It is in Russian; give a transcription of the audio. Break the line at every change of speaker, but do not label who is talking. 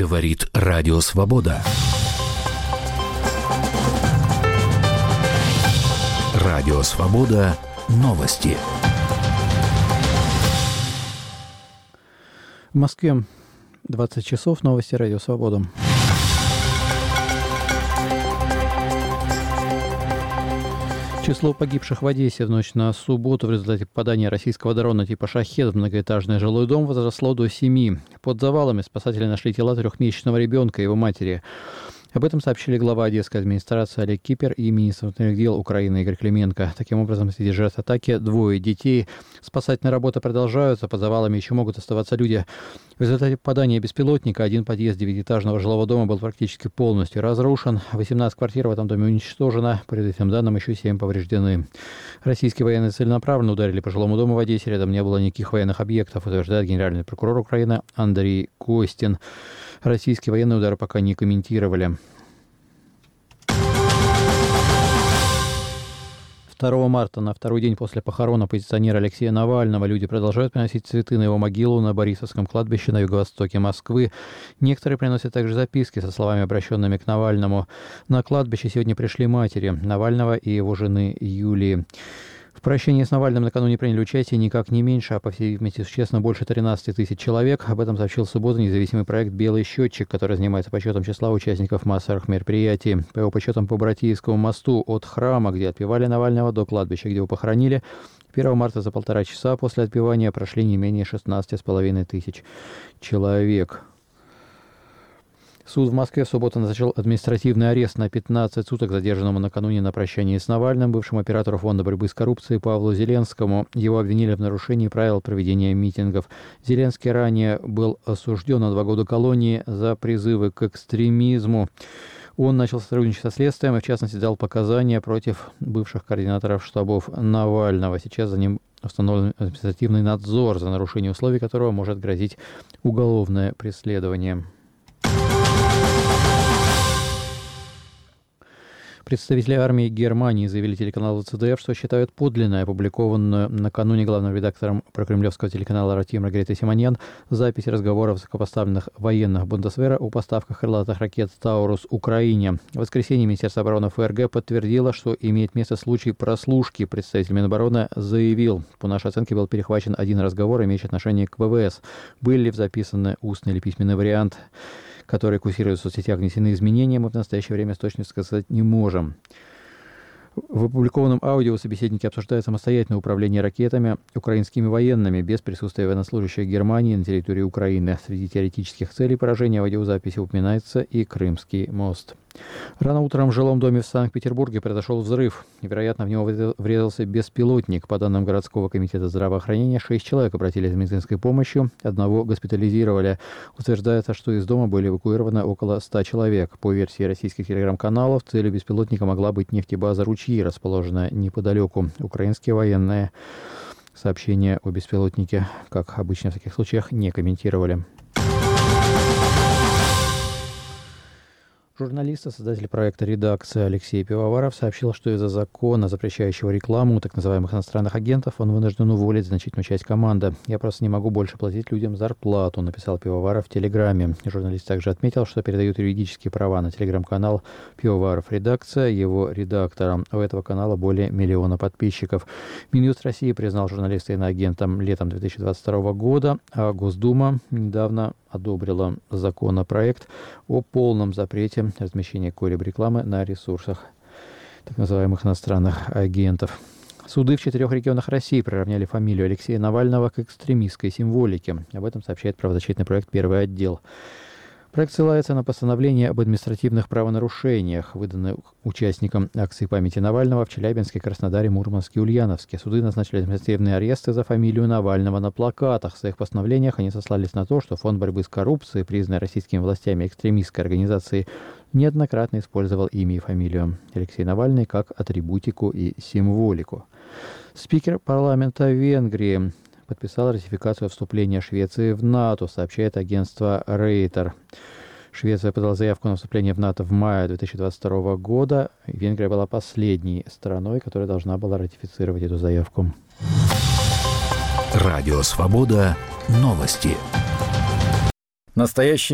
Говорит Радио Свобода. Радио Свобода. Новости.
В Москве 20 часов. Новости Радио Свобода. Число погибших в Одессе в ночь на субботу в результате попадания российского дрона типа «Шахед» в многоэтажный жилой дом возросло до семи. Под завалами спасатели нашли тела трехмесячного ребенка и его матери. Об этом сообщили глава Одесской администрации Олег Кипер и министр внутренних дел Украины Игорь Клименко. Таким образом, среди жертв атаки двое детей. Спасательные работы продолжаются, под завалами еще могут оставаться люди. В результате попадания беспилотника один подъезд девятиэтажного жилого дома был практически полностью разрушен. 18 квартир в этом доме уничтожено. По этим данным еще 7 повреждены. Российские военные целенаправленно ударили по жилому дому в Одессе. Рядом не было никаких военных объектов, утверждает генеральный прокурор Украины Андрей Костин. Российские военные удары пока не комментировали. 2 марта, на второй день после похорон оппозиционера Алексея Навального, люди продолжают приносить цветы на его могилу на Борисовском кладбище на юго-востоке Москвы. Некоторые приносят также записки со словами, обращенными к Навальному. На кладбище сегодня пришли матери Навального и его жены Юлии. В прощении с Навальным накануне приняли участие никак не меньше, а по всей вместе существенно больше 13 тысяч человек. Об этом сообщил в субботу независимый проект «Белый счетчик», который занимается подсчетом числа участников массовых мероприятий. По его подсчетам по Братийскому мосту от храма, где отпевали Навального, до кладбища, где его похоронили, 1 марта за полтора часа после отпевания прошли не менее 16,5 тысяч человек. Суд в Москве в субботу назначил административный арест на 15 суток задержанному накануне на прощании с Навальным, бывшему оператору Фонда борьбы с коррупцией Павлу Зеленскому. Его обвинили в нарушении правил проведения митингов. Зеленский ранее был осужден на два года колонии за призывы к экстремизму. Он начал сотрудничать со следствием и, в частности, дал показания против бывших координаторов штабов Навального. Сейчас за ним установлен административный надзор, за нарушение условий которого может грозить уголовное преследование. Представители армии Германии заявили телеканалу ЦДФ, что считают подлинной опубликованную накануне главным редактором прокремлевского телеканала «Россия» Маргарита Симоньян запись разговоров высокопоставленных военных Бундесвера о поставках крылатых ракет «Таурус» Украине. В воскресенье Министерство обороны ФРГ подтвердило, что имеет место случай прослушки. Представитель Минобороны заявил, по нашей оценке был перехвачен один разговор, имеющий отношение к ВВС. Были ли записаны устный или письменный вариант? Которые курсируют в соцсетях, внесены изменения, мы в настоящее время с точностью сказать не можем. В опубликованном аудио собеседники обсуждают самостоятельное управление ракетами украинскими военными без присутствия военнослужащих Германии на территории Украины. Среди теоретических целей поражения в аудиозаписи упоминается и Крымский мост. Рано утром в жилом доме в Санкт-Петербурге произошел взрыв. Вероятно, в него врезался беспилотник. По данным городского комитета здравоохранения, шесть человек обратились за медицинской помощью, одного госпитализировали. Утверждается, что из дома были эвакуированы около 100 человек. По версии российских телеграм-каналов, целью беспилотника могла быть нефтебаза «Ручьи», расположенная неподалеку. Украинские военные сообщения о беспилотнике, как обычно в таких случаях, не комментировали. Журналист и создатель проекта «Редакция» Алексей Пивоваров сообщил, что из-за закона, запрещающего рекламу так называемых иностранных агентов, он вынужден уволить значительную часть команды. «Я просто не могу больше платить людям зарплату», написал Пивоваров в Телеграме. Журналист также отметил, что передают юридические права на телеграм-канал Пивоваров «Редакция» его редактором. У этого канала более миллиона подписчиков. Минюст России признал журналиста иноагентом летом 2022 года, а Госдума недавно одобрила законопроект о полном запрете размещения колеб-рекламы на ресурсах так называемых иностранных агентов. Суды в четырех регионах России приравняли фамилию Алексея Навального к экстремистской символике. Об этом сообщает правозащитный проект «Первый отдел». Проект ссылается на постановление об административных правонарушениях, выданных участникам акции памяти Навального в Челябинске, Краснодаре, Мурманске и Ульяновске. Суды назначили административные аресты за фамилию Навального на плакатах. В своих постановлениях они сослались на то, что Фонд борьбы с коррупцией, признанный российскими властями экстремистской организацией, неоднократно использовал имя и фамилию Алексея Навальный как атрибутику и символику. Спикер парламента Венгрии подписал ратификацию вступления Швеции в НАТО, сообщает агентство Рейтер. Швеция подала заявку на вступление в НАТО в мае 2022 года. Венгрия была последней страной, которая должна была ратифицировать эту заявку.
Радио «Свобода». Новости.
Настоящий